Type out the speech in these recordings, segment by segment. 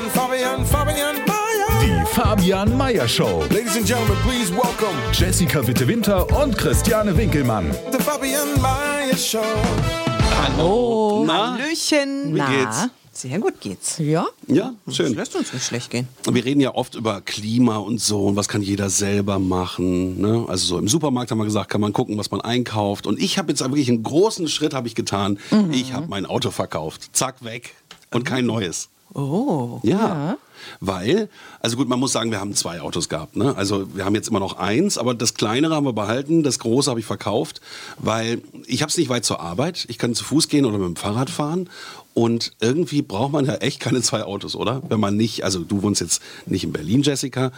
Fabian, Fabian, Fabian Mayer. Die Fabian Meyer Show. Ladies and gentlemen, please welcome Jessica Witte-Winter und Christiane Winkelmann. the Fabian Mayer Show. Hallo. Na? Hallöchen. Wie geht's? Sehr gut geht's. Ja, Ja, Das schön. lässt uns nicht schlecht gehen. Wir reden ja oft über Klima und so und was kann jeder selber machen. Ne? Also so im Supermarkt haben wir gesagt, kann man gucken, was man einkauft. Und ich habe jetzt wirklich einen großen Schritt habe ich getan. Ich habe mein Auto verkauft. Zack, weg. Und kein neues. Oh. Ja. Weil, also gut, man muss sagen, wir haben zwei Autos gehabt. Ne? Also wir haben jetzt immer noch eins, aber das kleinere haben wir behalten, das große habe ich verkauft, weil ich habe es nicht weit zur Arbeit. Ich kann zu Fuß gehen oder mit dem Fahrrad fahren. Und irgendwie braucht man ja echt keine zwei Autos, oder? Wenn man nicht, also du wohnst jetzt nicht in Berlin, Jessica,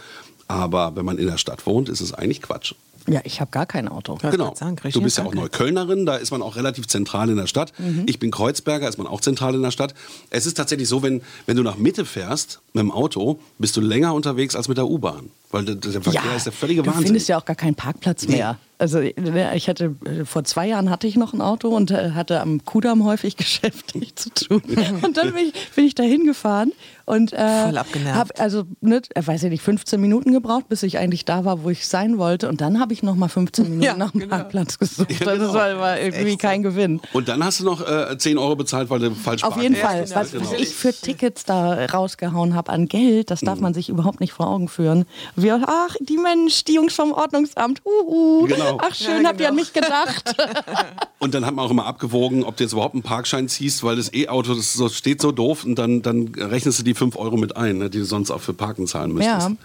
aber wenn man in der Stadt wohnt, ist es eigentlich Quatsch. Ja, ich habe gar kein Auto. Ja, Genau. sagen, du bist ja auch Neuköllnerin, da ist man auch relativ zentral in der Stadt. Ich bin Kreuzberger, ist man auch zentral in der Stadt. Es ist tatsächlich so, wenn, wenn du nach Mitte fährst mit dem Auto, bist du länger unterwegs als mit der U-Bahn. Weil der, der Verkehr ist der völlige du Wahnsinn. findest ja auch gar keinen Parkplatz mehr. Also ich hatte äh, vor zwei Jahren hatte ich noch ein Auto und äh, hatte am Kudamm häufig geschäftlich zu tun. Und dann bin ich, bin ich da hingefahren und äh, Voll abgenervt. hab also ne, äh, weiß ich nicht 15 Minuten gebraucht, bis ich eigentlich da war, wo ich sein wollte. Und dann habe ich noch mal 15 Minuten Ja, nach dem genau. Parkplatz gesucht. Ja, genau. Das war, war irgendwie kein Gewinn. Und dann hast du noch äh, 10 Euro bezahlt, weil du falsch Auf jeden. Fall. Ja, Was, genau. was ich für Tickets da rausgehauen habe an Geld, das darf Mhm. man sich überhaupt nicht vor Augen führen. Wir, ach, die Mensch, die Jungs vom Ordnungsamt, huhu. Genau. Ach, schön, Ja, habt ihr an genau. mich gedacht. Und dann hat man auch immer abgewogen, ob du jetzt überhaupt einen Parkschein ziehst, weil das E-Auto das so, steht so doof und dann, dann rechnest du die 5 Euro mit ein, ne, die du sonst auch für Parken zahlen müsstest. ja.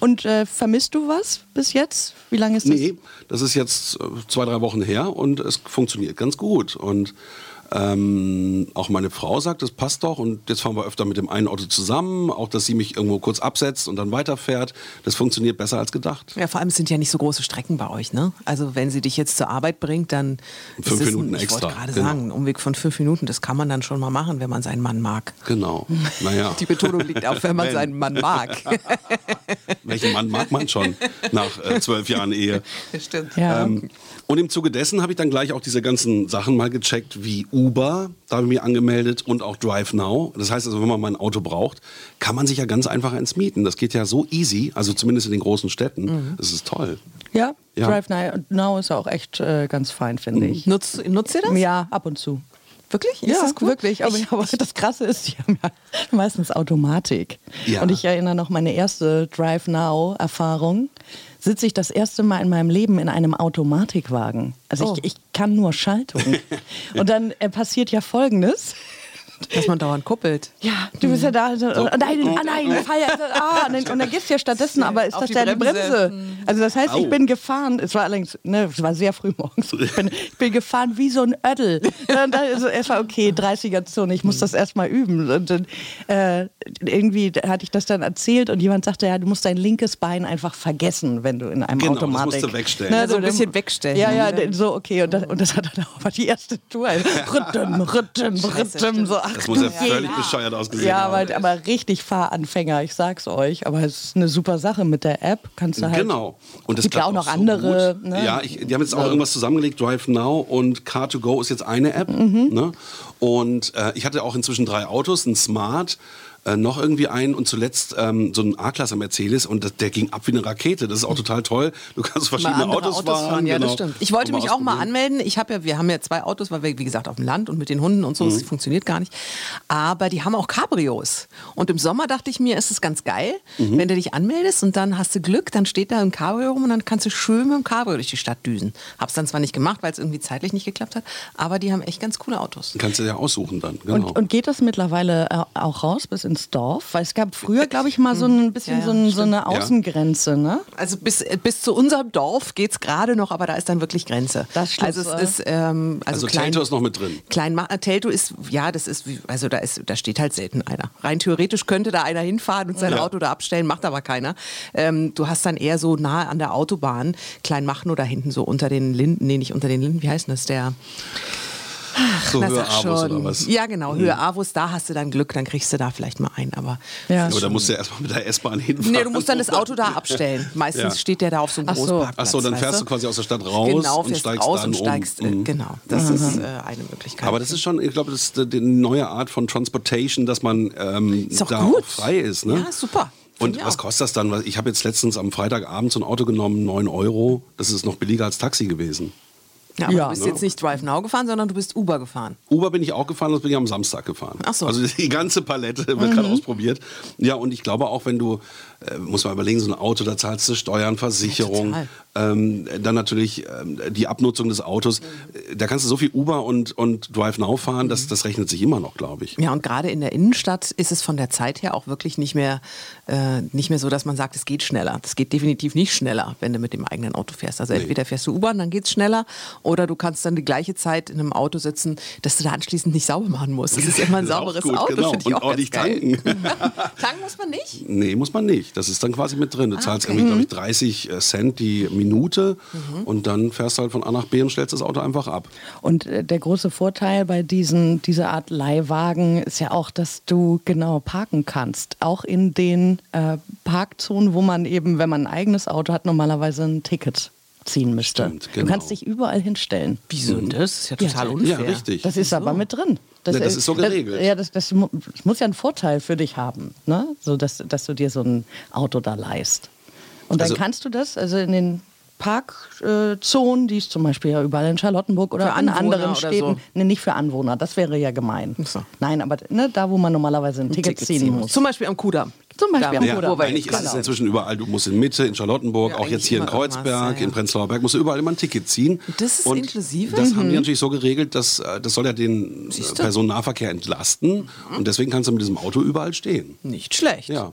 Und äh, vermisst du was bis jetzt? Wie lange ist das? Nee, das ist jetzt äh, zwei, drei Wochen her und es funktioniert ganz gut. Und ähm, auch meine Frau sagt, das passt doch und jetzt fahren wir öfter mit dem einen Auto zusammen, auch dass sie mich irgendwo kurz absetzt und dann weiterfährt. Das funktioniert besser als gedacht. Ja, vor allem es sind ja nicht so große Strecken bei euch, ne? Also wenn sie dich jetzt zur Arbeit bringt, dann Fünf ist es Minuten ein, ich extra, wollte gerade genau. sagen, ein Umweg von fünf Minuten, das kann man dann schon mal machen, wenn man seinen Mann mag. Genau. Naja, Die Betonung liegt auch, wenn man Wenn. seinen Mann mag. welchen Mann mag man schon nach äh, zwölf Jahren Ehe? Stimmt. Ja. Ähm, und im Zuge dessen habe ich dann gleich auch diese ganzen Sachen mal gecheckt, wie Uber, da habe ich mich angemeldet und auch Drive Now. Das heißt also, wenn man mal ein Auto braucht, kann man sich ja ganz einfach eins mieten. Das geht ja so easy, also zumindest in den großen Städten. Das ist toll. ja, Ja. Drive Now ist auch echt äh, ganz fein, finde ich. Nutzt, nutzt ihr das? Ja, ab und zu. Wirklich? Ist ja, das cool? wirklich. Aber, aber das Krasse ist, die haben ja meistens Automatik. Ja. Und ich erinnere noch meine erste Drive Now-Erfahrung. Sitze ich das erste Mal in meinem Leben in einem Automatikwagen. Also Oh. ich, ich kann nur Schaltung. Und dann äh, passiert ja Folgendes. Dass man dauernd kuppelt. Ja, du bist ja da. So, oh, nein, ah, nein, Feier, ah, und dann, und dann gibst du ja stattdessen, aber ist das die ja die Bremse. Bremse? Also das heißt, Au. ich bin gefahren, es war allerdings, ne, es war sehr früh morgens, ich bin, ich bin gefahren wie so ein Ödel. Und dann also erstmal, okay, 30er-Zone, ich muss das erstmal üben. Und dann äh, irgendwie hatte ich das dann erzählt und jemand sagte, ja, du musst dein linkes Bein einfach vergessen, wenn du in einem Genau, das Automatik... musst du wegstellen. Ne, so ein du- bisschen wegstellen. Ja, ja, so, okay. Und das, und das hat dann auch die erste Tour. Rhythm, Rhythm, Rhythm, so, ach Das muss ja völlig bescheuert ausgesehen Ja, haben. aber, aber richtig Fahranfänger, ich sag's euch. Aber es ist eine super Sache mit der App. Kannst du halt. Genau. Und es gibt ja auch noch so andere. Ne? Ja, ich, die haben jetzt auch irgendwas zusammengelegt, Drive Now und Car2Go ist jetzt eine App. Mhm. Ne? Und äh, ich hatte auch inzwischen drei Autos, ein Smart, äh, noch irgendwie einen und zuletzt ähm, so ein A-Klasse Mercedes und das, der ging ab wie eine Rakete. Das ist auch total toll. Du kannst verschiedene andere Autos, fahren. Ja, das genau. stimmt. Ich wollte mich auch mal anmelden. Ich habe ja, wir haben ja zwei Autos, weil wir, wie gesagt, auf dem Land und mit den Hunden und so, Mhm. das funktioniert gar nicht. Aber die haben auch Cabrios. Und im Sommer dachte ich mir, ist es ganz geil, Mhm. wenn du dich anmeldest und dann hast du Glück, dann steht da ein Cabrio rum und dann kannst du schön mit dem Cabrio durch die Stadt düsen. Hab's dann zwar nicht gemacht, weil es irgendwie zeitlich nicht geklappt hat, aber die haben echt ganz coole Autos. Kannst du ja aussuchen dann. Genau. Und, und geht das mittlerweile äh, auch raus bis ins Dorf? Weil es gab früher, glaube ich, mal so ein bisschen Ja, ja, so, ein, so eine Außengrenze, ne? Also bis, bis zu unserem Dorf geht es gerade noch, aber da ist dann wirklich Grenze. Das Schluss, also es ist ähm, also, Also klein, Teltow ist noch mit drin. Klein Teltow ist ja, das ist also da ist da steht halt selten einer. Rein theoretisch könnte da einer hinfahren und sein Ja. Auto da abstellen, macht aber keiner. Ähm, du hast dann eher so nahe an der Autobahn Kleinmachnow da hinten so unter den Linden, nee, nicht unter den Linden, wie heißt denn das der? So Na, Höhe sag Avus schon. oder was? Ja, genau, Höhe Avus, da hast du dann Glück, dann kriegst du da vielleicht mal ein, aber Ja. Aber da musst du ja erstmal mit der S-Bahn hinfahren. Nee, du musst dann das Auto da abstellen. Meistens Ja. steht der da auf so einem Ach so. Großparkplatz. Ach so, dann fährst du quasi aus der Stadt raus genau, und steigst raus dann und steigst, um. äh, Mhm. genau. Das ist äh, eine Möglichkeit. Aber das ist schon, ich glaube, das ist die neue Art von Transportation, dass man ähm, da gut. auch frei ist. Ne? Ja, super. Und ich was kostet das dann? Ich habe jetzt letztens am Freitagabend so ein Auto genommen, 9 Euro. Das ist noch billiger als Taxi gewesen. Ja, aber Ja. du bist jetzt nicht Drive Now gefahren, sondern du bist Uber gefahren. Uber bin ich auch gefahren, das bin ich am Samstag gefahren. Ach so. Also die ganze Palette wird gerade ausprobiert. Ja, und ich glaube auch, wenn du, äh, muss man überlegen, so ein Auto, da zahlst du Steuern, Versicherung, Ja, ähm, dann natürlich ähm, die Abnutzung des Autos. Äh, Da kannst du so viel Uber und, und Drive Now fahren, das, das rechnet sich immer noch, glaube ich. Ja, und gerade in der Innenstadt ist es von der Zeit her auch wirklich nicht mehr, äh, nicht mehr so, dass man sagt, es geht schneller. Das geht definitiv nicht schneller, wenn du mit dem eigenen Auto fährst. Also entweder fährst du U-Bahn, dann geht's schneller, oder du kannst dann die gleiche Zeit in einem Auto sitzen, dass du da anschließend nicht sauber machen musst. Das ist immer ein sauberes gut, Auto, genau. finde ich Und auch ordentlich tanken. tanken muss man nicht? Nee, muss man nicht. Das ist dann quasi mit drin. Du zahlst okay. glaube ich, 30 Cent die Minute Mhm. und dann fährst du halt von A nach B und stellst das Auto einfach ab. Und äh, der große Vorteil bei diesen, dieser Art Leihwagen ist ja auch, dass du genau parken kannst. Auch in den äh, Parkzonen, wo man eben, wenn man ein eigenes Auto hat, normalerweise ein Ticket ziehen müsste. Stimmt, Du genau. kannst dich überall hinstellen. Wieso denn das? Das ist ja total Ja, unfair. Ja, richtig. Das ist aber mit drin. Ja, das ist so geregelt. Das, ja, das, das, das muss ja einen Vorteil für dich haben, ne? so dass, dass du dir so ein Auto da leist. Und dann Also- kannst du das, also in den Parkzonen, die es zum Beispiel ja überall in Charlottenburg oder Für an Anwohner anderen oder Städten, so. ne, nicht für Anwohner, das wäre ja gemein. So. Nein, aber ne, da, wo man normalerweise ein, Ticket, ziehen muss. Zum Beispiel am Kudamm. Zum Beispiel am wo- Ja, Kudamm. wo wir eigentlich ist es sind. inzwischen überall. Du musst in Mitte, in Charlottenburg, Ja, auch jetzt hier in Kreuzberg, ja, ja. in Prenzlauer Berg, musst du überall immer ein Ticket ziehen. Das ist Und inklusive? Das haben Mhm. die natürlich so geregelt, dass äh, das soll ja den äh? Personennahverkehr entlasten. Und deswegen kannst du mit diesem Auto überall stehen. Nicht schlecht. Ja.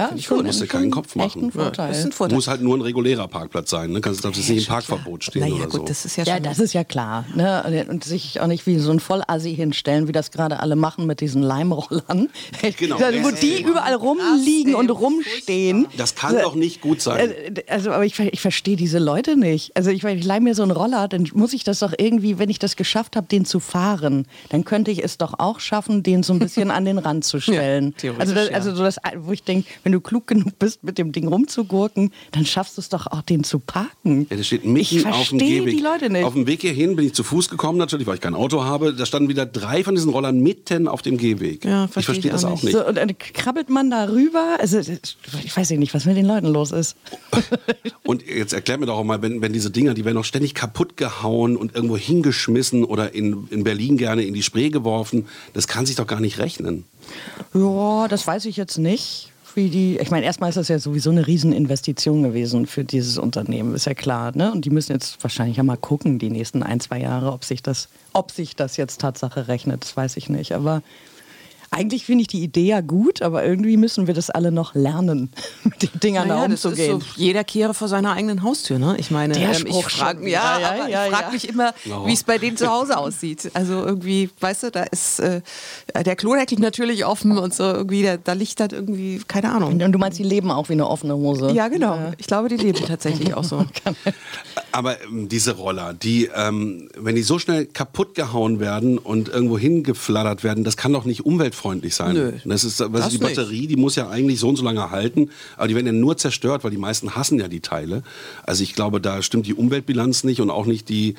Ja, ich schon- gut, musst dir schon keinen Kopf machen. ein Vorteil. Das ist ein Vorteil. Muss halt nur ein regulärer Parkplatz sein. Ne? Kannst jetzt nicht im Parkverbot stehen naja, oder gut, so. das ist ja Ja, das ist ja klar. Ne? Und sich auch nicht wie so ein Vollassi hinstellen, wie das gerade alle machen mit diesen Leimrollern. Genau. Wo die überall rumliegen und ey, rumstehen. Das kann doch nicht gut sein. Äh, Also, aber ich, ich verstehe diese Leute nicht. Also, ich, ich leih mir so einen Roller, dann muss ich das doch irgendwie, wenn ich das geschafft habe, den zu fahren, dann könnte ich es doch auch schaffen, den so ein bisschen an den Rand zu stellen. theoretisch, also, das, ja. also so das, wo ich denke, wenn du klug genug bist, mit dem Ding rumzugurken, dann schaffst du es doch auch, den zu parken. Ja, der steht ich mitten auf dem verstehe Gehweg. die Leute nicht. Auf dem Weg hierhin bin ich zu Fuß gekommen, natürlich, weil ich kein Auto habe. Da standen wieder drei von diesen Rollern mitten auf dem Gehweg. Ja, ich verstehe verstehe ich das auch nicht. So, und dann krabbelt man da rüber. Also, ich weiß ja nicht, was mit den Leuten los ist. Und jetzt erklär mir doch auch mal, wenn, wenn diese Dinger, die werden doch ständig kaputt gehauen und irgendwo hingeschmissen oder in, in Berlin gerne in die Spree geworfen. Das kann sich doch gar nicht rechnen. Ja, das weiß ich jetzt nicht. Wie die, ich meine, erstmal ist das ja sowieso eine Rieseninvestition gewesen für dieses Unternehmen, ist ja klar. Ne? Und die müssen jetzt wahrscheinlich ja mal gucken, die nächsten ein, zwei Jahre, ob sich das, ob sich das jetzt Tatsache rechnet, das weiß ich nicht. Aber eigentlich finde ich die Idee ja gut, aber irgendwie müssen wir das alle noch lernen, mit den Dingern Naja, da das ist umzugehen. so, jeder kehre vor seiner eigenen Haustür, ne? Ich meine, Der ähm, ich frage ja, Ja, ja, aber ja, ich frag ja. mich immer, Ja. wie es bei denen zu Hause aussieht. Also irgendwie, weißt du, da ist äh, der Klodeckel natürlich offen und so irgendwie, da, da liegt halt irgendwie, keine Ahnung. Und du meinst, die leben auch wie eine offene Hose? Ja, genau. Ich glaube, die leben tatsächlich auch so. Aber ähm, diese Roller, die, ähm, wenn die so schnell kaputt gehauen werden und irgendwo hingeflattert werden, das kann doch nicht umweltfreundlich sein. Nö. Das ist, Das die nicht. Batterie, die muss ja eigentlich so und so lange halten, aber die werden ja nur zerstört, weil die meisten hassen ja die Teile. Also ich glaube, da stimmt die Umweltbilanz nicht und auch nicht die,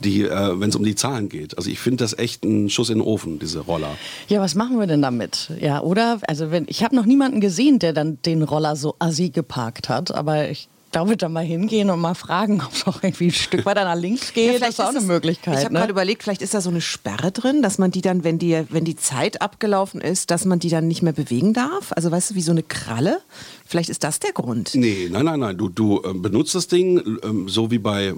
die äh, wenn es um die Zahlen geht. Also ich finde das echt ein Schuss in den Ofen, diese Roller. Ja, was machen wir denn damit? Ja, oder? Also wenn ich habe noch niemanden gesehen, der dann den Roller so assi geparkt hat, aber ich glaube, da mal hingehen und mal fragen, ob es auch irgendwie ein Stück weiter nach links geht, das ist auch eine es- Möglichkeit. Ich habe ne? gerade überlegt, vielleicht ist da so eine Sperre drin, dass man die dann, wenn die, wenn die Zeit abgelaufen ist, dass man die dann nicht mehr bewegen darf. Also weißt du, wie so eine Kralle. Vielleicht ist das der Grund. Nee, nein, nein, nein. Du, du ähm, benutzt das Ding ähm, so wie bei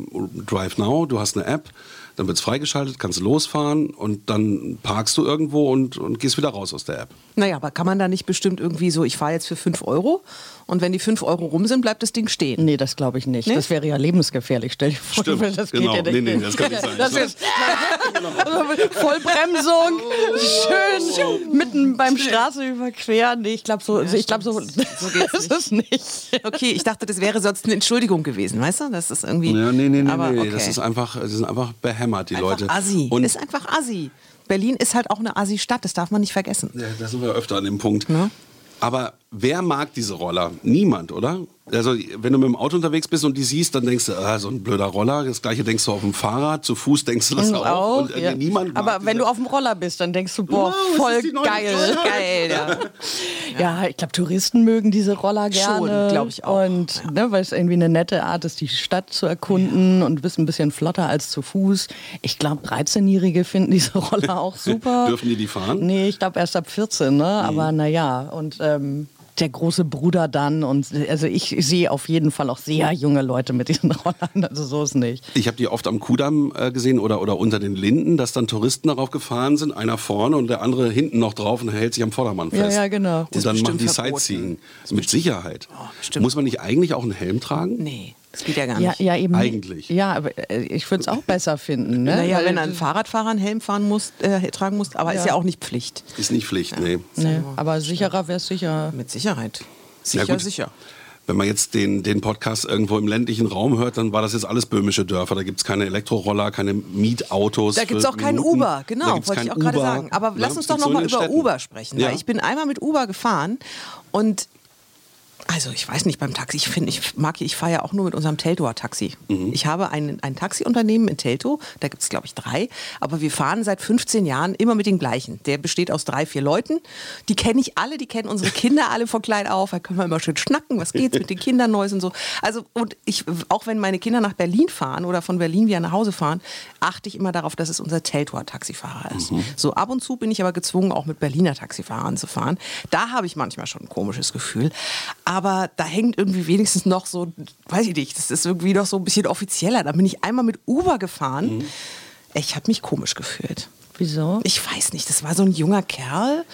Drive Now. Du hast eine App, dann wird es freigeschaltet, kannst losfahren und dann parkst du irgendwo und, und gehst wieder raus aus der App. Naja, aber kann man da nicht bestimmt irgendwie so, ich fahre jetzt für 5 Euro und wenn die 5 Euro rum sind, bleibt das Ding stehen? Nee, das glaube ich nicht. Nee? Das wäre ja lebensgefährlich. Stell dir vor, Stimmt, das genau. geht ja Nee, nicht. nee, das kann nicht sein. Das ist Vollbremsung, schön mitten beim Straße überqueren. Nee, ich glaube so, ich glaube so, so geht's das ist nicht. Okay, ich dachte, das wäre sonst eine Entschuldigung gewesen, weißt du? Das ist irgendwie. Ja, nee, nee, nee, aber nee. okay. Das ist einfach, das sind einfach behämmert, die einfach Leute. Assi. Und ist einfach Assi. Berlin ist halt auch eine Assi-Stadt, das darf man nicht vergessen. Ja, da sind wir öfter an dem Punkt. Ja. Aber wer mag diese Roller? Niemand, oder? Also, wenn du mit dem Auto unterwegs bist und die siehst, dann denkst du, ah, so ein blöder Roller. Das gleiche denkst du auf dem Fahrrad, zu Fuß denkst du das auch. und, äh, ja. niemand Aber wenn du auf dem Roller bist, dann denkst du, boah, was voll geil. Geil, ja. Ja, ich glaube, Touristen mögen diese Roller gerne. glaub ich auch. Und ne, weil es irgendwie eine nette Art ist, die Stadt zu erkunden und du bist ein bisschen flotter als zu Fuß. Ich glaube, 13-Jährige finden diese Roller auch super. Dürfen die die fahren? Nee, ich glaube erst ab 14, ne? Aber naja, und ähm, der große Bruder dann. Und also ich sehe auf jeden Fall auch sehr junge Leute mit diesen Rollern. Also so ist nicht. Ich habe die oft am Kudamm äh, gesehen oder, oder unter den Linden, dass dann Touristen darauf gefahren sind, einer vorne und der andere hinten noch drauf und hält sich am Vordermann Ja, fest. ja, genau. Und Das dann machen die verboten. Sightseeing. Mit Sicherheit. bestimmt. Muss man nicht eigentlich auch einen Helm tragen? Nee, das geht ja gar Ja, nicht. ja, eben. Eigentlich. Ja, aber äh, ich würde es auch besser finden. Ne? Naja, Weil- wenn ein Fahrradfahrer einen Helm fahren muss, äh, tragen muss, aber ist ja auch nicht Pflicht. Ist nicht Pflicht, nee. Nee, aber sicherer wäre es sicher. Mit Sicherheit. Ja, Sicher, sicher. Wenn man jetzt den, den Podcast irgendwo im ländlichen Raum hört, dann war das jetzt alles böhmische Dörfer. Da gibt es keine Elektroroller, keine Mietautos. Da gibt es auch keinen. Uber, Da genau, gibt's wollte ich auch gerade Uber. sagen. Aber Ja, lass uns doch nochmal über Städten. Uber sprechen. Ja. Weil ich bin einmal mit Uber gefahren und also ich weiß nicht beim Taxi, ich finde, ich mag, ich fahre ja auch nur mit unserem Teltower Taxi. Mhm. Ich habe ein, ein Taxiunternehmen in Teltow, da gibt es glaube ich drei, aber wir fahren seit 15 Jahren immer mit den gleichen. Der besteht aus drei, vier Leuten. Die kenne ich alle, die kennen unsere Kinder alle von klein auf. Da können wir immer schön schnacken, was geht's mit den Kindern Neues und so. Also und ich, auch wenn meine Kinder nach Berlin fahren oder von Berlin wieder nach Hause fahren, achte ich immer darauf, dass es unser Teltower Taxifahrer ist. So ab und zu bin ich aber gezwungen, auch mit Berliner Taxifahrern zu fahren. Da habe ich manchmal schon ein komisches Gefühl. Aber da hängt irgendwie wenigstens noch so, weiß ich nicht, das ist irgendwie noch so ein bisschen offizieller. Da bin ich einmal mit Uber gefahren. Ich habe mich komisch gefühlt. Wieso? Ich weiß nicht, das war so ein junger Kerl.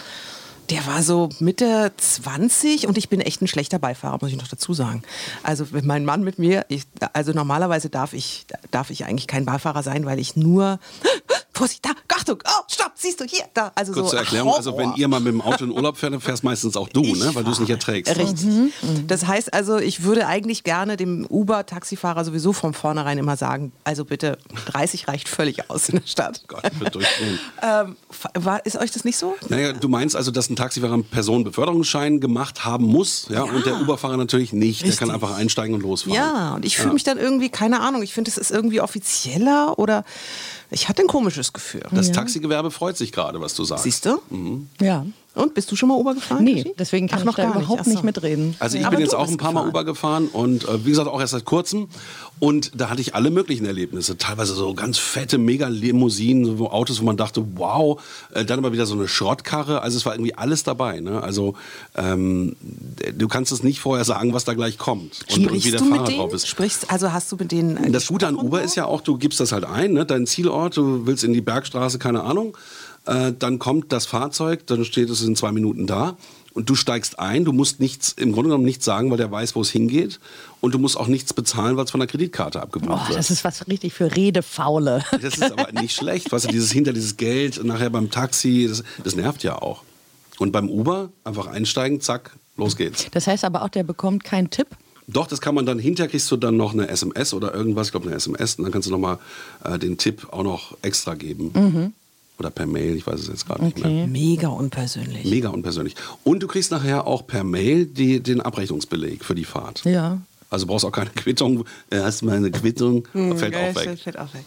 Der war so Mitte 20 und ich bin echt ein schlechter Beifahrer, muss ich noch dazu sagen. Also wenn mein Mann mit mir, ich, also normalerweise darf ich, darf ich eigentlich kein Beifahrer sein, weil ich nur, Vorsicht, da, Achtung, oh, stopp, siehst du, hier, da. Also Kurze so, Erklärung, Horror. also wenn ihr mal mit dem Auto in Urlaub fährt, dann fährst meistens auch du, ne? weil du es nicht erträgst. Richtig. Das heißt also, ich würde eigentlich gerne dem Uber-Taxifahrer sowieso von vornherein immer sagen, also bitte, 30 reicht völlig aus in der Stadt. Gott, ich wird durchdrehen. Ähm, war, ist euch das nicht so? Naja, du meinst also, dass ein Taxifahrer einen Personenbeförderungsschein gemacht haben muss, ja, und der Uberfahrer natürlich nicht. Der kann Richtig. einfach einsteigen und losfahren. Ja, und ich fühle mich dann irgendwie, keine Ahnung, ich finde, es ist irgendwie offizieller oder ich hatte ein komisches Gefühl. Das Taxigewerbe freut sich gerade, was du sagst. Siehst du? Ja. Und bist du schon mal Uber gefahren? Nee, Michi? deswegen kann Ach, ich noch da gar überhaupt nicht so. mitreden. Also ich Aber bin jetzt auch ein paar Mal gefahren. Uber gefahren und äh, wie gesagt auch erst seit kurzem und da hatte ich alle möglichen Erlebnisse. Teilweise so ganz fette Mega-Limousinen, so Autos, wo man dachte, wow. Äh, dann aber wieder so eine Schrottkarre. Also es war irgendwie alles dabei. Ne? Also ähm, du kannst es nicht vorher sagen, was da gleich kommt und, und wie Sprichst der du mit Fahrer denen? drauf ist. Sprichst, also hast du mit denen. Das Gute an Uber ist ja auch, du gibst das halt ein, ne? dein Zielort, du willst in die Bergstraße, keine Ahnung. Äh, dann kommt das Fahrzeug, dann steht es in zwei Minuten da und du steigst ein. Du musst nichts, im Grunde genommen nichts sagen, weil der weiß, wo es hingeht. Und du musst auch nichts bezahlen, weil es von der Kreditkarte abgebucht Oh, wird. das ist was richtig für Redefaule. Das ist aber nicht schlecht. Weißt du, dieses hinter dieses Geld, nachher beim Taxi, das, das nervt ja auch. Und beim Uber einfach einsteigen, zack, los geht's. Das heißt aber auch, der bekommt keinen Tipp. Doch, das kann man dann, hinterher kriegst du dann noch eine SMS oder irgendwas, ich glaube eine SMS, und dann kannst du nochmal äh, den Tipp auch noch extra geben. Oder per Mail, ich weiß es jetzt gerade nicht mehr. Mega unpersönlich. Mega unpersönlich. Und du kriegst nachher auch per Mail die, den Abrechnungsbeleg für die Fahrt. Ja. Also brauchst auch keine Quittung. Hast mal eine Quittung, fällt Ja, auch weg. Fällt auch weg.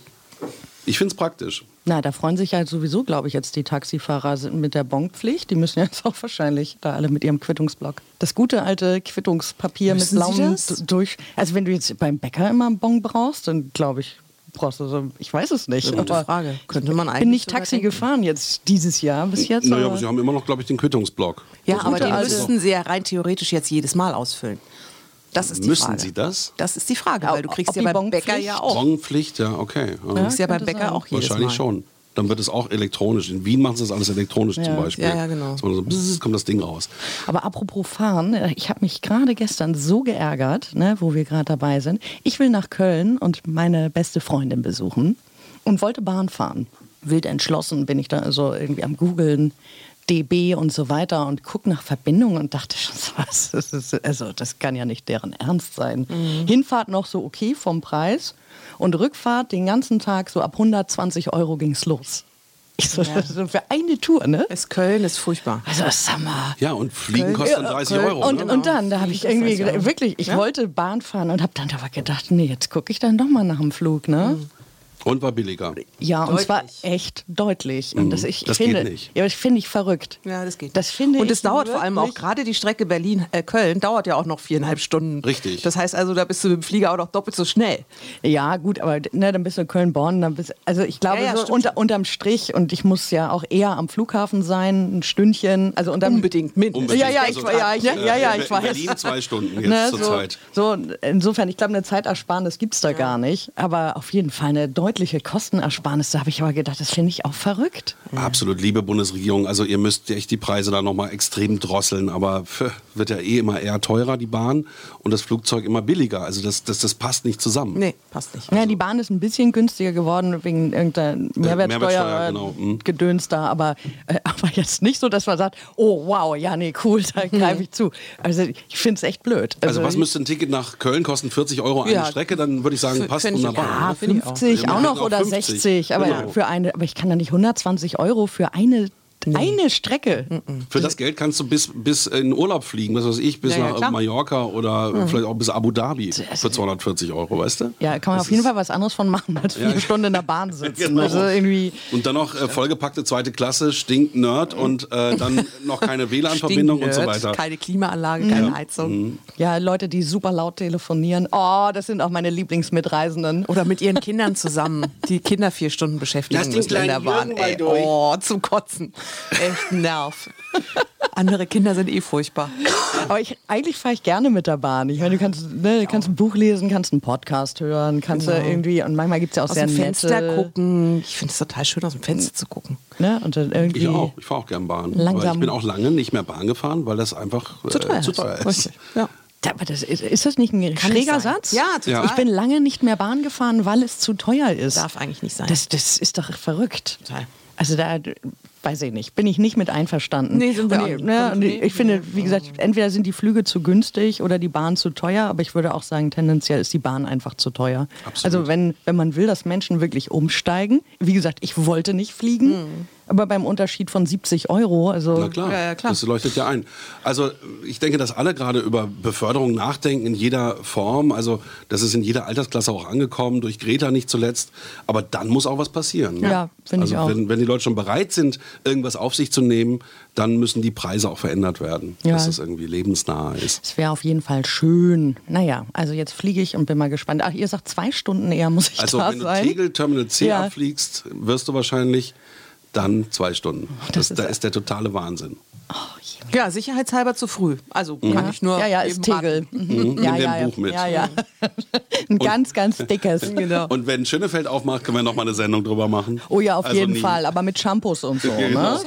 Ich finde es praktisch. Na, da freuen sich ja sowieso, glaube ich, jetzt die Taxifahrer sind mit der Bonpflicht. Die müssen jetzt auch wahrscheinlich da alle mit ihrem Quittungsblock. Das gute alte Quittungspapier Müssen mit blauem durch. Also wenn du jetzt beim Bäcker immer einen Bon brauchst, dann glaube ich, brauchst du so, ich weiß es nicht. Gute aber Frage. Könnte man Ich eigentlich bin nicht Taxi denken. gefahren jetzt dieses Jahr bis jetzt. Naja, aber- sie haben immer noch, glaube ich, den Quittungsblock. Ja, Das aber gute den müssten sie ja rein theoretisch jetzt jedes Mal ausfüllen. Das ist die Müssen Frage. Sie das? Das ist die Frage, weil du kriegst Ob ja beim Bäcker ja auch. Bonpflicht, ja, okay. Du kriegst ja beim Bäcker sein. auch jedes Wahrscheinlich Mal. schon. Dann wird es auch elektronisch. In Wien machen sie das alles elektronisch zum Beispiel. Ja, ja, genau. So, so bzzz, kommt das Ding raus. Aber apropos fahren, äh, ich habe mich gerade gestern so geärgert, ne, wo wir gerade dabei sind. Ich will nach Köln und meine beste Freundin besuchen und wollte Bahn fahren. Wild entschlossen bin ich da also irgendwie am googeln. DB und so weiter und guck nach Verbindungen und dachte schon, so, was, das ist, also das kann ja nicht deren Ernst sein. Hinfahrt noch so okay vom Preis und Rückfahrt den ganzen Tag so ab 120 Euro ging's los. Ich so, ist für eine Tour, ne? Es Köln ist furchtbar. Also sag mal. Ja, und Fliegen Köln- kostet ja, 30 Köln- Euro. Und, ne? und dann, da habe ich irgendwie, ich wirklich, ich wollte Bahn fahren und habe dann aber gedacht, nee, jetzt gucke ich dann doch mal nach dem Flug, ne? Und war billiger. Ja, und zwar Deutlich. echt deutlich. Und das, ich Das geht finde, nicht. Ja, das finde ich verrückt. Ja, das geht. Das finde und es dauert vor allem auch gerade die Strecke Berlin-Köln dauert ja auch noch viereinhalb Stunden. Richtig. Das heißt also, da bist du mit dem Flieger auch noch doppelt so schnell. Ja, gut, aber ne, dann bist du in Köln-Bonn, dann bist also ich glaube Ja, ja, so unter, unterm Strich und ich muss ja auch eher am Flughafen sein, ein Stündchen, also unterm Unbedingt. Unbedingt. Ja, ja, ich, Also, war- ja, ich, ja, ja, ja, ich weiß. Berlin zwei Stunden jetzt Ne, zur so, Zeit. so, insofern, ich glaube, eine Zeitersparnis gibt es da gar nicht. Aber auf jeden Fall eine deutliche Kostenersparnis. Da habe ich aber gedacht, das finde ich auch verrückt. Absolut, liebe Bundesregierung. Also ihr müsst echt die Preise da nochmal extrem drosseln. Aber pf, wird ja eh immer eher teurer, die Bahn. Und das Flugzeug immer billiger. Also das, das, das passt nicht zusammen. Nee, passt nicht. Ja, die Bahn ist ein bisschen günstiger geworden wegen irgendeiner Mehrwertsteuer, Mehrwertsteuer, genau. Mhm. Gedöns da, aber, äh, aber jetzt nicht so, dass man sagt, oh wow, ja nee, cool, da greife ich zu. Also ich finde es echt blöd. Also was müsste ein Ticket nach Köln kosten? 40 Euro eine Ja. Strecke? Dann würde ich sagen, passt wunderbar. ja, Ja, finde ich auch. 50 Ja, auch wir noch oder 50, 60, aber genau. für eine, aber ich kann da nicht 120 Euro für eine, eine Strecke. Für das Geld kannst du bis, bis in Urlaub fliegen, was weiß ich, bis Ja, ja, nach klar. Mallorca oder vielleicht auch bis Abu Dhabi für 240 Euro, weißt du? Ja, kann man Das auf jeden Fall was anderes von machen, als vier Ja. Stunden in der Bahn sitzen. Genau. Also irgendwie, Und dann noch äh, vollgepackte zweite Klasse, stinkt Nerd und äh, dann noch keine WLAN-Verbindung und so weiter. Keine Klimaanlage, keine Heizung. ja, Leute, die super laut telefonieren. Oh, das sind auch meine Lieblingsmitreisenden. Oder mit ihren Kindern zusammen, die Kinder vier Stunden beschäftigen Lass den müssen in der Bahn. Ey, oh, zum Kotzen. Echt ein Nerv. Andere Kinder sind eh furchtbar. Aber ich, eigentlich fahre ich gerne mit der Bahn. Ich meine, du kannst, ne, du kannst ein Buch lesen, kannst einen Podcast hören, kannst du irgendwie, und manchmal gibt es ja auch Aus sehr dem Fenster nette, gucken. Ich finde es total schön, aus dem Fenster zu gucken. Ne, und dann irgendwie. Ich auch. Ich fahre auch gern Bahn. Langsam. Aber ich bin auch lange nicht mehr Bahn gefahren, weil das einfach äh, Zu teuer zu ist. teuer ist. Richtig. Ja. Ja, Aber das ist, ist das nicht ein Kann schräger. Satz? Ja, total. Ich bin lange nicht mehr Bahn gefahren, weil es zu teuer ist. Darf eigentlich nicht sein. Das, das ist doch verrückt. Total. Also da weiß ich nicht, bin ich nicht mit einverstanden. Nee, sind wir und, ne, und ich, ich finde, wie gesagt, entweder sind die Flüge zu günstig oder die Bahn zu teuer, aber ich würde auch sagen, tendenziell ist die Bahn einfach zu teuer. Absolut. Also wenn, wenn man will, dass Menschen wirklich umsteigen, wie gesagt, ich wollte nicht fliegen, aber beim Unterschied von 70 Euro, also Na klar, Ja, ja, klar. das leuchtet ja ein. Also ich denke, dass alle gerade über Beförderung nachdenken in jeder Form. Also das ist in jeder Altersklasse auch angekommen, durch Greta nicht zuletzt. Aber dann muss auch was passieren. ne? Ja, finde also ich auch. Wenn, wenn die Leute schon bereit sind, irgendwas auf sich zu nehmen, dann müssen die Preise auch verändert werden, Ja. dass es irgendwie lebensnah ist. es wäre auf jeden Fall schön. Naja, also jetzt fliege ich und bin mal gespannt. Ach, ihr sagt zwei Stunden eher muss ich Also da wenn du sein. Tegel Terminal C Ja. abfliegst, wirst du wahrscheinlich dann zwei Stunden. Das, ist da ist der totale Wahnsinn. Ja, sicherheitshalber zu früh. Also kann ich nur. ja, ja, ist Tegel. Mhm. Nimm Ja, ja, ein ja. Buch mit. Ja, ja. Ein ganz, ganz dickes. Genau. Und wenn Schönefeld aufmacht, können wir noch mal eine Sendung drüber machen. Oh ja, auf Also jeden nie. Fall, aber mit Shampoos und so. Ne? Genau.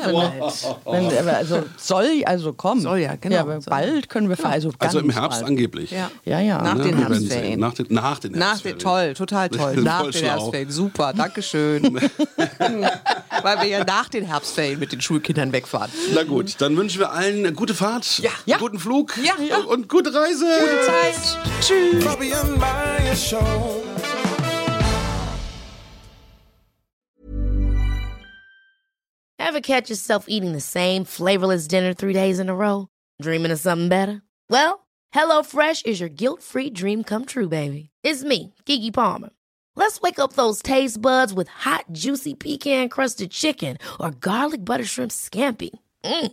Wenn, wenn, also soll, also kommen. Soll ja, genau. Soll. bald können wir fahren. Also, Also im Herbst bald. angeblich. Ja. Ja, ja. Nach Ne? den Herbstferien. Nach den, nach den Nach den, Herbstferien. toll, total toll. Nach den schlau. Herbstferien. Super, Dankeschön. Weil wir ja nach den Herbstferien mit den Schulkindern wegfahren. Na gut, dann wünschen wir allen eine gute Fahrt, Ja. einen guten Flug Ja, ja. und gute Reise. Gute Zeit. Tschüss. Fabian Meyer Show. Ever catch yourself eating the same flavorless dinner three days in a row? Dreaming of something better? Well, HelloFresh is your guilt free dream come true, baby. It's me, Kiki Palmer. Let's wake up those taste buds with hot, juicy pecan crusted chicken or garlic butter shrimp scampi. Mm.